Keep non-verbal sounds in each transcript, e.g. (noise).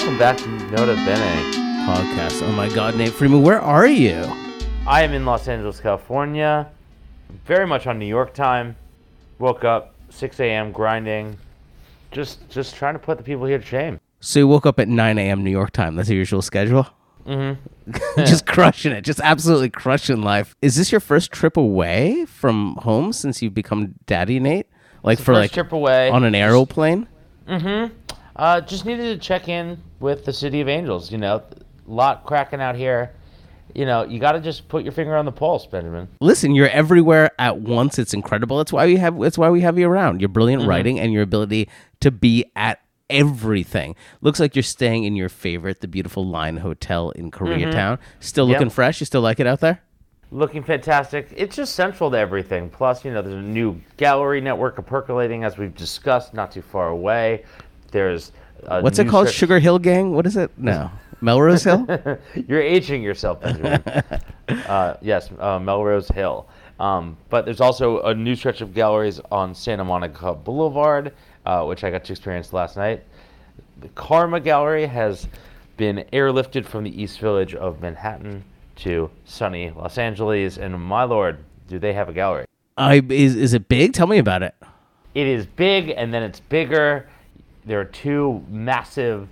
welcome back to Nota Bene. podcast. Oh my God, Nate Freeman, where are you? I am in Los Angeles, California, very much on New York time. Woke up 6 a.m. grinding, just just trying to put the people here to shame. So you woke up at 9 a.m. New York time. That's your usual schedule? Mm-hmm. (laughs) just crushing it. Just absolutely crushing life. Is this your first trip away from home since you've become daddy, Nate? Like for like trip away on an aeroplane? Uh, just needed to check in with the City of Angels. You know, a lot cracking out here. You know, you got to just put your finger on the pulse, Benjamin. Listen, you're everywhere at once. It's incredible. That's why we have. That's why we have you around. Your brilliant writing and your ability to be at everything. Looks like you're staying in your favorite, the beautiful Line Hotel in Koreatown. Still Yep. looking fresh. You still like it out there? Looking fantastic. It's just central to everything. Plus, you know, there's a new gallery network percolating, as we've discussed, not too far away. There's What's it called? Sugar Hill Gang? What is it? No, Melrose Hill. (laughs) You're aging yourself, Benjamin. (laughs) uh, yes, uh, Melrose Hill. Um, but there's also a new stretch of galleries on Santa Monica Boulevard, uh, which I got to experience last night. The Karma Gallery has been airlifted from the East Village of Manhattan to sunny Los Angeles, and my lord, do they have a gallery? I is is it big? Tell me about it. It is big, and then it's bigger. There are two massive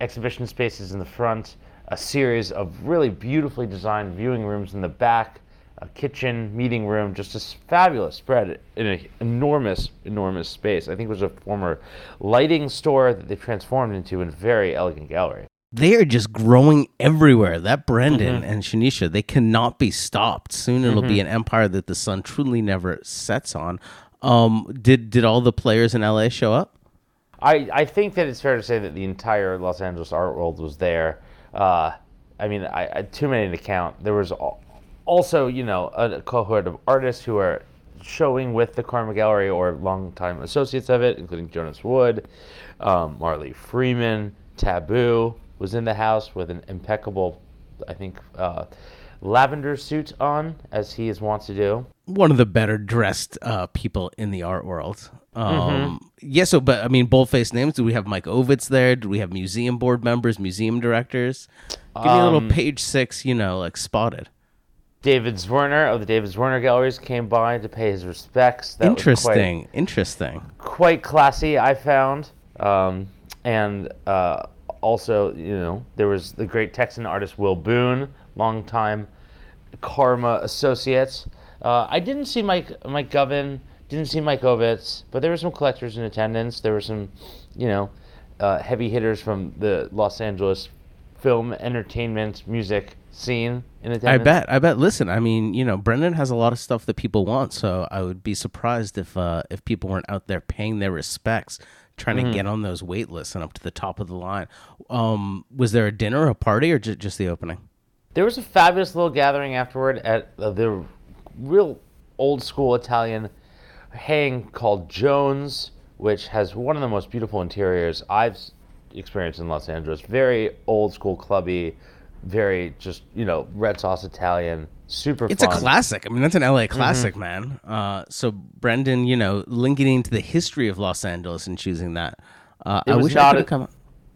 exhibition spaces in the front, a series of really beautifully designed viewing rooms in the back, a kitchen, meeting room, just a fabulous spread in an enormous, enormous space. I think it was a former lighting store that they transformed into a very elegant gallery. They are just growing everywhere. That Brendan and Shanisha, they cannot be stopped. Soon it'll be an empire that the sun truly never sets on. Um, did did all the players in LA show up? I, I think that it's fair to say that the entire Los Angeles art world was there. Uh, I mean, I, I too many to count. There was also, you know, a cohort of artists who are showing with the Karma Gallery or longtime associates of it, including Jonas Wood, um, Marley Freeman, Taboo was in the house with an impeccable, I think, uh, lavender suit on, as he is wont to do. One of the better dressed uh, people in the art world. Um, Yeah, so but I mean, boldface names. Do we have Mike Ovitz there? Do we have museum board members, museum directors? Give me a little page six, you know, like spotted. David Zwirner of the David Zwirner Galleries came by to pay his respects. That was quite- interesting, interesting. quite classy, I found. Um, and uh, also, you know, there was the great Texan artist Will Boone, longtime Karma associates. Uh, I didn't see Mike Mike Govin, didn't see Mike Ovitz, but there were some collectors in attendance. There were some, you know, uh, heavy hitters from the Los Angeles film, entertainment, music scene in attendance. I bet. I bet. Listen, I mean, you know, Brendan has a lot of stuff that people want, so I would be surprised if uh, if people weren't out there paying their respects, trying Mm-hmm. to get on those wait lists and up to the top of the line. Um, was there a dinner, a party, or ju- just the opening? There was a fabulous little gathering afterward at uh, the real old school Italian hang called Jones, which has one of the most beautiful interiors I've experienced in Los Angeles. Very old school clubby, very just, you know, red sauce Italian, super It's fun. a classic. I mean, that's an LA Mm-hmm. classic, man. Uh, so Brendan, you know, linking into the history of Los Angeles and choosing that. Uh, I wish I could have come.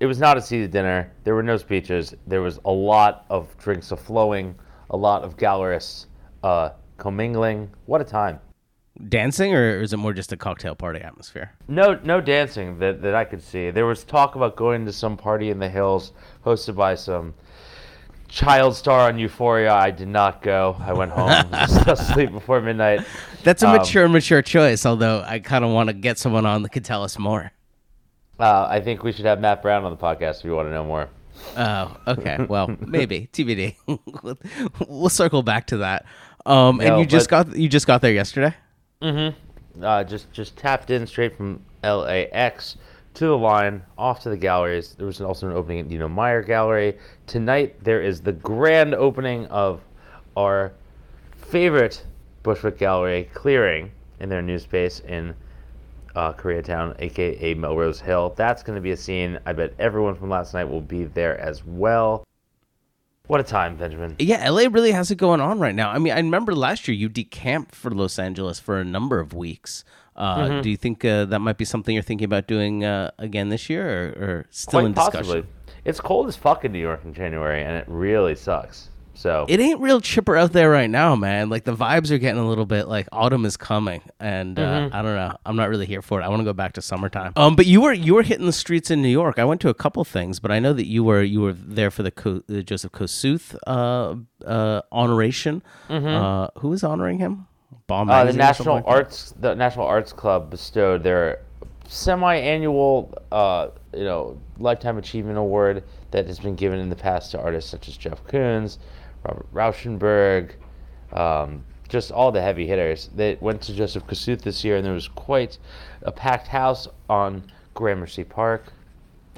It was not a seated dinner. There were no speeches. There was a lot of drinks of flowing, a lot of gallerists uh, commingling. What a time. Dancing, or is it more just a cocktail party atmosphere? No, no dancing that, that I could see. There was talk about going to some party in the hills hosted by some child star on Euphoria. I did not go. I went home, (laughs) just asleep before midnight. That's a Um, mature, mature choice. Although I kind of want to get someone on that could tell us more. Uh, I think we should have Matt Brown on the podcast if you want to know more. Oh, okay. Well, (laughs) maybe TBD. (laughs) we'll circle back to that. Um, and No, you just got you just got there yesterday. Uh, just just tapped in straight from LAX to the line, off to the galleries. There was also an opening at Nino Mier Gallery. Tonight there is the grand opening of our favorite Bushwick Gallery, Clearing, in their new space in uh, Koreatown, aka Melrose Hill. That's going to be a scene. I bet everyone from last night will be there as well. What a time, Benjamin. Yeah, LA really has it going on right now. I mean, I remember last year you decamped for Los Angeles for a number of weeks. Uh, Mm-hmm. Do you think uh, that might be something you're thinking about doing uh, again this year, or, or still Quite in discussion? possibly. it's cold as fuck in New York in January, and it really sucks. So It ain't real chipper out there right now, man. Like the vibes are getting a little bit like autumn is coming, and uh, Mm-hmm. I don't know. I'm not really here for it. I want to go back to summertime. Um, but you were you were hitting the streets in New York. I went to a couple things, but I know that you were you were there for the, Co- the Joseph Kosuth uh, uh, honoration. Uh, who was honoring him? Bomb Mm-hmm. uh, the Magazine or something National like that? Arts the National Arts Club bestowed their semi-annual uh, you know lifetime achievement award that has been given in the past to artists such as Jeff Koons, Robert Rauschenberg, um, just all the heavy hitters. They went to Joseph Kosuth this year, and there was quite a packed house on Gramercy Park.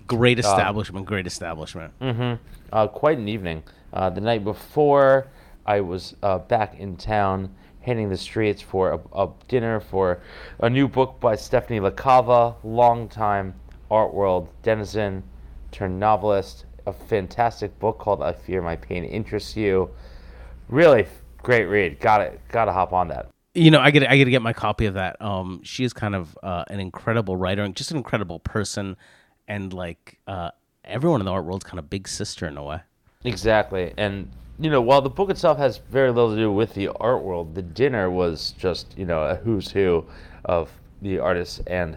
Great establishment. Great establishment. Mm-hmm. Uh, quite an evening. Uh, the night before, I was uh, back in town, hitting the streets for a, a dinner for a new book by Stephanie LaCava, longtime art world denizen turned novelist. A fantastic book called "I Fear My Pain Interests You." Really great read. Got it. Got to hop on that. You know, I get I got to get my copy of that. Um, she is kind of uh, an incredible writer and just an incredible person, and like uh, everyone in the art world's kind of big sister in a way. Exactly. And, you know, while the book itself has very little to do with the art world, the dinner was just, you know, a who's who of the artists and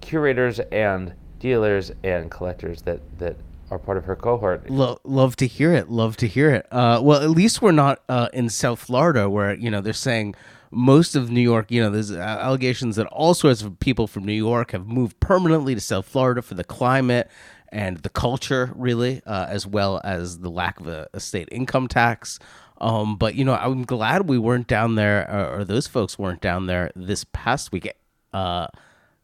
curators and dealers and collectors that, that are part of her cohort. Lo- love to hear it. Love to hear it. Uh, well, at least we're not uh, in South Florida, where you know they're saying most of New York. You know, there's uh, allegations that all sorts of people from New York have moved permanently to South Florida for the climate and the culture, really, uh, as well as the lack of a, a state income tax. Um, but you know, I'm glad we weren't down there, or, or those folks weren't down there this past week.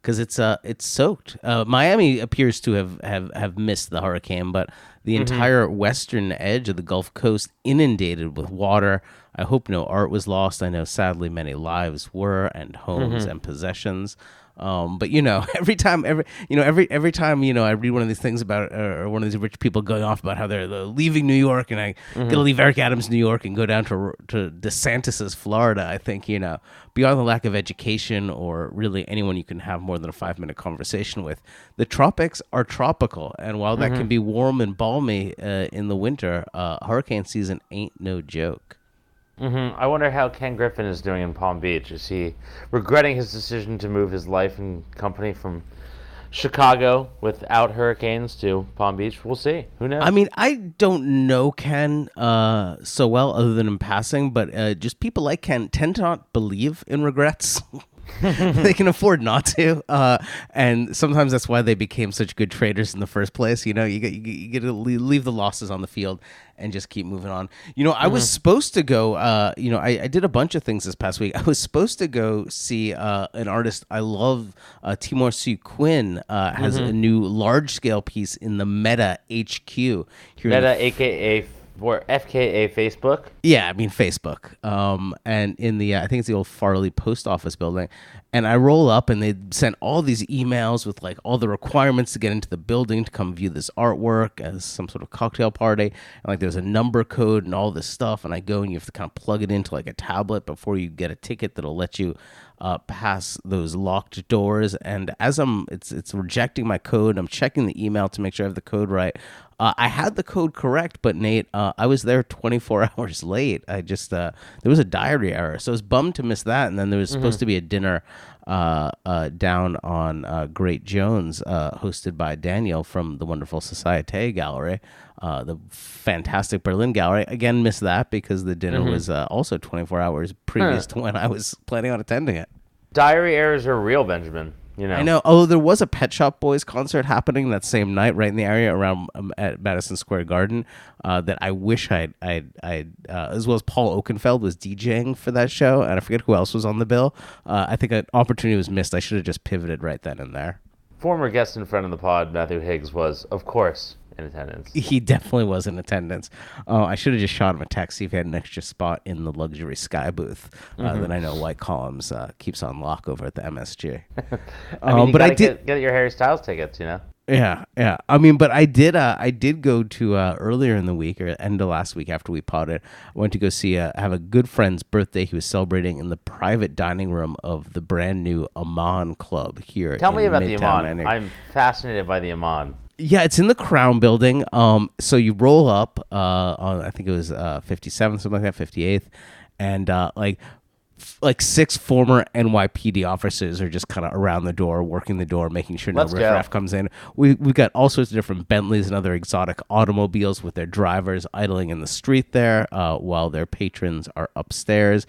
Because it's uh it's soaked. Uh, Miami appears to have, have have missed the hurricane, but the entire western edge of the Gulf Coast inundated with water. I hope no art was lost. I know sadly many lives were, and homes and possessions. Um, but you know, (laughs) every time, every you know, every every time you know, I read one of these things about or one of these rich people going off about how they're, they're leaving New York, and I gonna leave Eric Adams New York and go down to to DeSantis's Florida. I think you know, beyond the lack of education or really anyone you can have more than a five minute conversation with, the tropics are tropical, and while that can be warm and balmy uh, in the winter, uh, hurricane season ain't no joke. Hmm I wonder how Ken Griffin is doing in Palm Beach. Is he regretting his decision to move his life and company from Chicago without hurricanes to Palm Beach? We'll see. Who knows? I mean, I don't know Ken uh, so well, other than in passing, but uh, just people like Ken tend to not believe in regrets. (laughs) they can afford not to, uh, and sometimes that's why they became such good traders in the first place. You know, you get you, get- to leave the losses on the field and just keep moving on. You know, I was supposed to go. Uh, you know, I, I did a bunch of things this past week. I was supposed to go see uh, an artist I love, uh, Timur Si-Qin, uh, has a new large scale piece in the Meta HQ here in Meta, aka or FKA Facebook. yeah, I mean Facebook. Um, and in the uh, I think it's the old Farley Post Office building, and I roll up and they sent all these emails with like all the requirements to get into the building to come view this artwork as some sort of cocktail party. And like there's a number code and all this stuff, and I go and you have to kind of plug it into like a tablet before you get a ticket that'll let you uh, pass those locked doors. And as I'm, it's it's rejecting my code. I'm checking the email to make sure I have the code right. Uh, I had the code correct, but Nate, uh, I was there (laughs) 24 (laughs) hours late. I just uh, there was a diary error, so I was bummed to miss that. And then there was supposed to be a dinner uh, uh, down on uh, Great Jones, uh, hosted by Daniel from the wonderful Societe Gallery, uh, the fantastic Berlin Gallery. Again, missed that because the dinner was uh, also 24 hours previous to when I was (laughs) planning on attending it. Diary errors are real, Benjamin. You know. I know. Oh, there was a Pet Shop Boys concert happening that same night, right in the area around um, at Madison Square Garden. Uh, that I wish I'd, I'd, I'd uh, as well as Paul Oakenfold was DJing for that show, and I forget who else was on the bill. Uh, I think an opportunity was missed. I should have just pivoted right then and there. Former guest and friend of the pod, Matthew Higgs, was, of course, in attendance. He definitely was in attendance. Uh, I should have just shot him a text see if he had an extra spot in the luxury sky booth uh, that I know White Columns uh, keeps on lock over at the MSG. (laughs) I mean, but I did. get, get your Harry Styles tickets. You know. Yeah, yeah. I mean, but I did. Uh, I did go to uh, earlier in the week or end of last week after we potted. I went to go see. Uh, have a good friend's birthday. He was celebrating in the private dining room of the brand new Aman Club here. Tell me about the Midtown Aman. Manhattan. I'm fascinated by the Aman. Yeah, it's in the Crown Building. Um, so you roll up uh, on I think it was uh, 57th, something like that, 58th, and uh, like f- like six former NYPD officers are just kind of around the door, working the door, making sure no Let's go. riffraff comes in. We we've got all sorts of different Bentleys and other exotic automobiles with their drivers idling in the street there, uh, while their patrons are upstairs.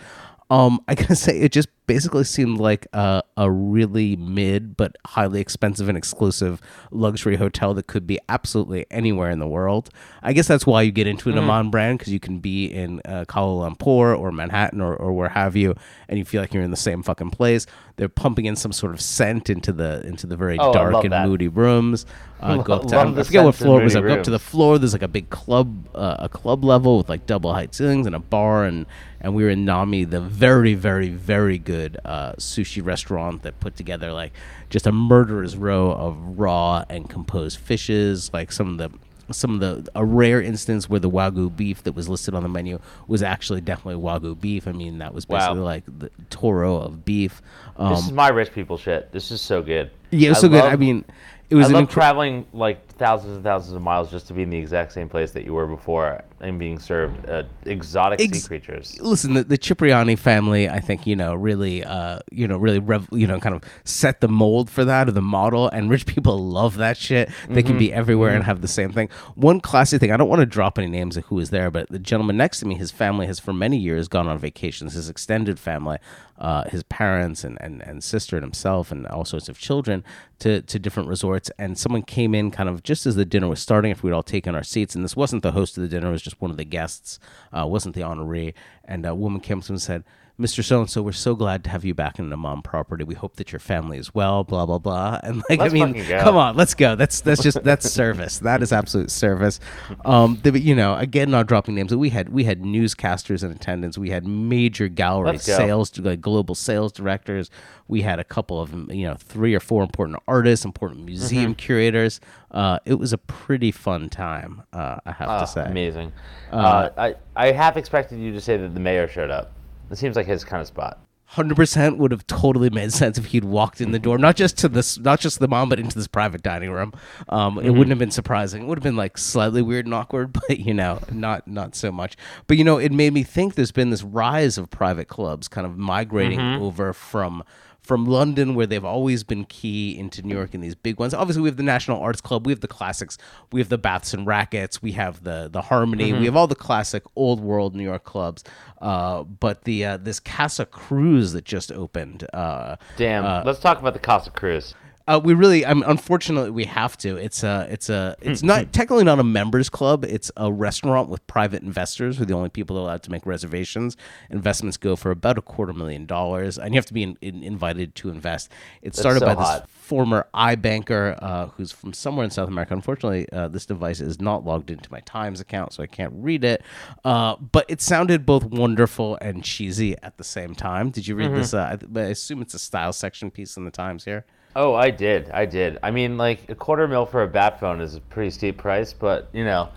Um, I (laughs) gotta say, it just basically seemed like a, a really mid but highly expensive and exclusive luxury hotel that could be absolutely anywhere in the world. I guess that's why you get into an Aman brand because you can be in uh, Kuala Lumpur or Manhattan or, or where have you, and you feel like you're in the same fucking place. They're pumping in some sort of scent into the into the very Oh, dark and that. moody rooms. Uh, (laughs) go up to, I the forget what floor it was. I go up to the floor. There's like a big club, uh, a club level with like double height ceilings and a bar, and and we were in Nama, the very, very, very good uh, sushi restaurant that put together like just a murderer's row of raw and composed fishes, like some of the. Some of the a rare instance where the wagyu beef that was listed on the menu was actually definitely wagyu beef. I mean, that was Wow. basically like the toro of beef. Um, This is my rich people shit. This is so good. yeah, it was I so good. I mean, it was I an love incre- traveling like thousands and thousands of miles just to be in the exact same place that you were before and being served uh, exotic Ex- sea creatures. listen the, the Cipriani family I think you know really uh you know really rev- you know kind of set the mold for that or the model and rich people love that shit. They can be everywhere and have the same thing. One classy thing I don't want to drop any names of who is there but the gentleman next to me his family has for many years gone on vacations. His extended family uh, his parents and, and, and sister and himself and all sorts of children to, to different resorts and someone came in kind of just as the dinner was starting if we'd all taken our seats and this wasn't the host of the dinner it was just one of the guests uh, wasn't the honoree and a woman came up to him and said Mr. So and so, we're so glad to have you back in the Aman property. We hope that your family is well. Blah blah blah. (laughs) And like, Let's I mean, come on, let's go. That's that's just that's service. That is absolute service. Um, the, you know, again, not dropping names. but We had we had newscasters in attendance. We had major gallery sales, like global sales directors. We had a couple of you know three or four important artists, important museum Mm-hmm. curators. Uh, it was a pretty fun time. Uh, I have Ah, to say. amazing. Uh, I I half expected you to say that the mayor showed up. It seems like his kind of spot. hundred percent would have totally made sense if he'd walked in the door, not just to this, not just the Aman, but into this private dining room. Um, It wouldn't have been surprising. It would have been like slightly weird and awkward, (laughs) but you know, not not so much. But you know, it made me think there's been this rise of private clubs, kind of migrating over from. From London, where they've always been key, into New York and these big ones. Obviously, we have the National Arts Club, we have the classics, we have the Baths and Rackets, we have the the Harmony, we have all the classic old world New York clubs. Uh, but the uh, this Casa Cruz that just opened, uh, Damn. Let's talk about the Casa Cruz. Uh, we really, I mean, unfortunately, we have to. It's a, it's a, it's not technically not a members club. It's a restaurant with private investors who are the only people allowed to make reservations. Investments go for about a quarter million dollars, and you have to be in, in, invited to invest. It started so by this former iBanker uh, who's from somewhere in South America. Unfortunately, uh, this device is not logged into my Times account, so I can't read it. Uh, but it sounded both wonderful and cheesy at the same time. Did you read this? Uh, I, I assume it's a style section piece in the Times here. Oh, I did. I did. I mean, like a quarter mil for a bat phone is a pretty steep price, but you know,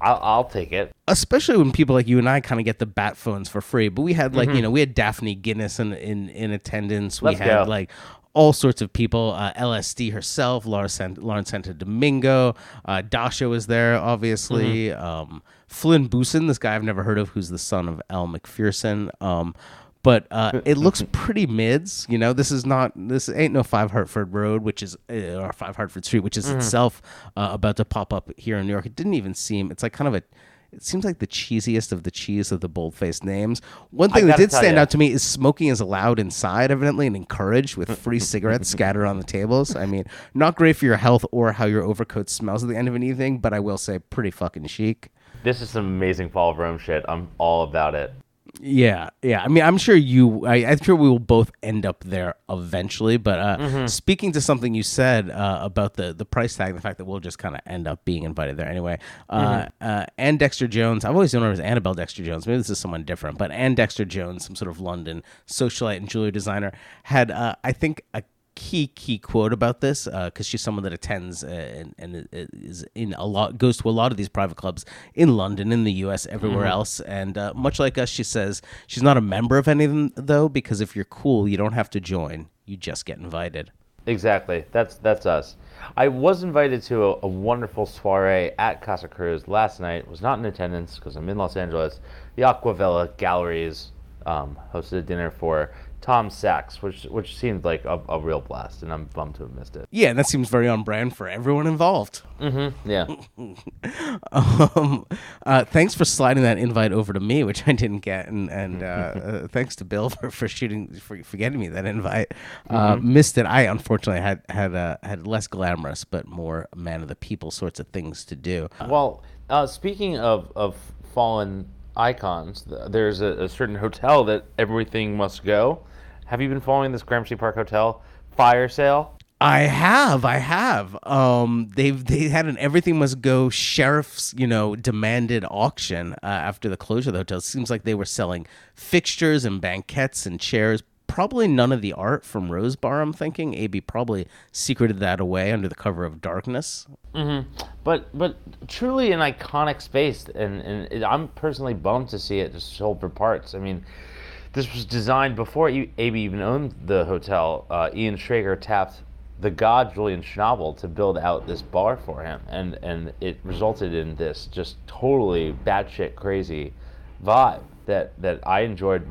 I'll, I'll take it. especially when people like you and I kind of get the bat phones for free. But we had like you know we had Daphne Guinness in in, in attendance. We Mm-hmm. Let's had go. like all sorts of people. Uh, LSD herself, Laura San- Lauren Santo Domingo, uh, Dasha was there, obviously. Mm-hmm. Um, Flynn Busson, this guy I've never heard of, who's the son of Elle Macpherson. Um, but uh, (laughs) it looks pretty mids. You know, this is not this ain't no Five Hertford Road, which is uh, or Five Hertford Street, which is Mm-hmm. itself uh, about to pop up here in New York. It didn't even seem. It's like kind of a. It seems like the cheesiest of the cheese of the bold-faced names. One thing that did stand ya. out to me is smoking is allowed inside, evidently, and encouraged with free (laughs) cigarettes scattered on the tables. I mean, not great for your health or how your overcoat smells at the end of an evening, but I will say pretty fucking chic. This is some amazing Fall of Rome shit. I'm all about it. Yeah, yeah. I mean, I'm sure you. I, I'm sure we will both end up there eventually. But uh, Mm-hmm. speaking to something you said uh, about the the price tag, the fact that we'll just kind of end up being invited there anyway. Uh, Mm-hmm. uh, Anne Dexter Jones. I've always known her as Annabelle Dexter Jones. Maybe this is someone different. But Anne Dexter Jones, some sort of London socialite and jewelry designer, had uh, I think a key key quote about this because she's someone that attends uh, and, and is in a lot goes to a lot of these private clubs in London in the US everywhere else and uh, much like us she says she's not a member of any of them though because if you're cool you don't have to join you just get invited Exactly. That's that's us. I was invited to a, a wonderful soiree at Casa Cruz last night. Was not in attendance because I'm in Los Angeles. The Acquavella Galleries um, hosted a dinner for Tom Sachs, which which seemed like a, a real blast, and I'm bummed to have missed it. Yeah, that seems very on brand for everyone involved. Mm-hmm. Yeah. (laughs) Um, uh, thanks for sliding that invite over to me, which I didn't get, and and uh, (laughs) uh, thanks to Bill (laughs) for, for shooting for, for getting me that invite. Uh, missed it. I unfortunately had had uh, had less glamorous but more man of the people sorts of things to do. Well, uh, speaking of, of fallen icons, there's a, a certain hotel that everything must go. Have you been following this Gramercy Park Hotel fire sale? I have, I have. Um, they've they had an everything must go sheriff's you know demanded auction uh, after the closure of the hotel. It seems like they were selling fixtures and banquettes and chairs. Probably none of the art from Rose Bar. I'm thinking AB probably secreted that away under the cover of darkness. But but truly an iconic space, and, and it, I'm personally bummed to see it just sold for parts. I mean, this was designed before AB even owned the hotel. Uh, Ian Schrager tapped the god Julian Schnabel to build out this bar for him, and and it resulted in this just totally batshit crazy vibe that that I enjoyed,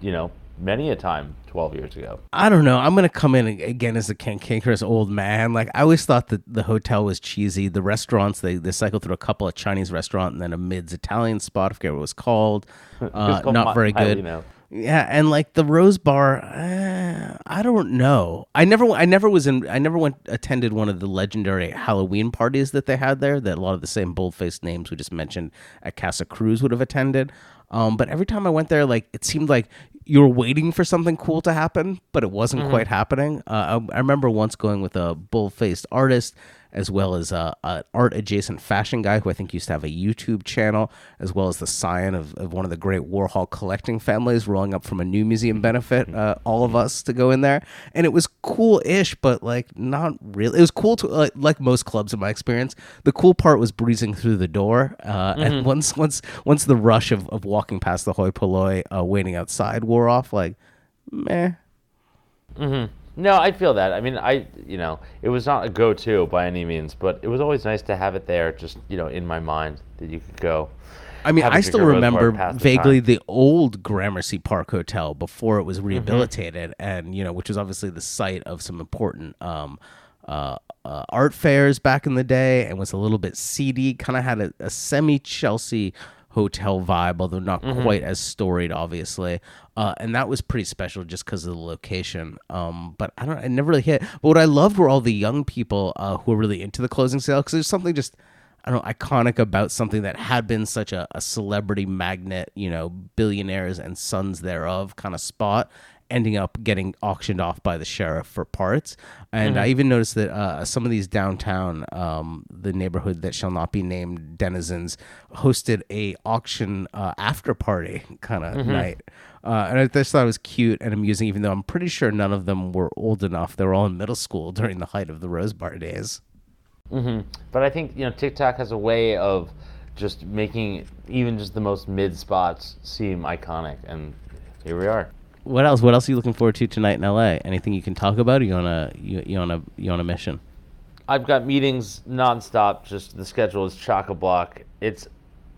you know, many a time 12 years ago. I don't know. I'm gonna come in again as a cantankerous old man. Like I always thought that the hotel was cheesy. The restaurants they they cycled through a couple of Chinese restaurant and then a mids Italian spot. I forget what it was called. (laughs) Uh, called not Mi- very good. Yeah, and like the Rose Bar, eh, I don't know. I never, I never was in. I never went attended one of the legendary Halloween parties that they had there. That a lot of the same bold-faced names we just mentioned at Casa Cruz would have attended. Um, but every time I went there, like it seemed like you were waiting for something cool to happen, but it wasn't quite happening. Uh, I, I remember once going with a bull-faced artist as well as uh, an art adjacent fashion guy who I think used to have a YouTube channel, as well as the scion of, of one of the great Warhol collecting families rolling up from a new museum benefit, uh, all of us to go in there. And it was cool ish, but like not really. It was cool to, like, like most clubs in my experience. The cool part was breezing through the door. Uh, And once, once, once the rush of, of walking past the hoi polloi, uh, waiting outside wore off, like, meh. No, I feel that. I mean, I you know, it was not a go-to by any means, but it was always nice to have it there, just you know, in my mind that you could go. I mean, I still at Rose Bar, remember pass the vaguely the old Gramercy Park Hotel before it was Mm-hmm. rehabilitated, and you know, which was obviously the site of some important um, uh, uh, art fairs back in the day, and was a little bit seedy. Kind of had a, a semi Chelsea hotel vibe, although not Mm-hmm. quite as storied, obviously. Uh, and that was pretty special just because of the location. Um, but I don't, I never really hit. But what I loved were all the young people uh, who were really into the closing sale because there's something just I don't know, iconic about something that had been such a, a celebrity magnet, you know, billionaires and sons thereof kind of spot, ending up getting auctioned off by the sheriff for parts. And I even noticed that uh, some of these downtown, um, the neighborhood that shall not be named denizens, hosted a auction uh, after party kind of night. Uh, and I just thought it was cute and amusing, even though I'm pretty sure none of them were old enough. They were all in middle school (laughs) during the height of the Rose Bar days. But I think you know TikTok has a way of just making even just the most mid spots seem iconic, and here we are. What else? What else are you looking forward to tonight in LA? Anything you can talk about? You on a you, you on a you on a mission? I've got meetings nonstop. Just the schedule is chock a block. It's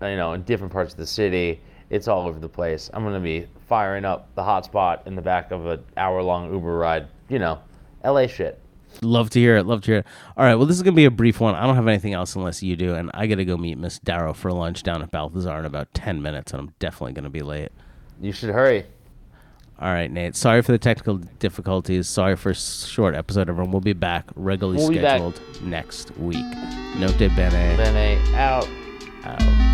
you know in different parts of the city. It's all over the place. I'm gonna be firing up the hotspot in the back of an hour long Uber ride. You know, LA shit. Love to hear it. Love to hear it. All right. Well, this is gonna be a brief one. I don't have anything else unless you do, and I gotta go meet Miss Darrow for lunch down at Balthazar in about ten minutes, and I'm definitely gonna be late. You should hurry. All right, Nate. Sorry for the technical difficulties. Sorry for a short episode. Everyone, we'll be back regularly We'll be back. scheduled next week. Note bene. Bene out. Out.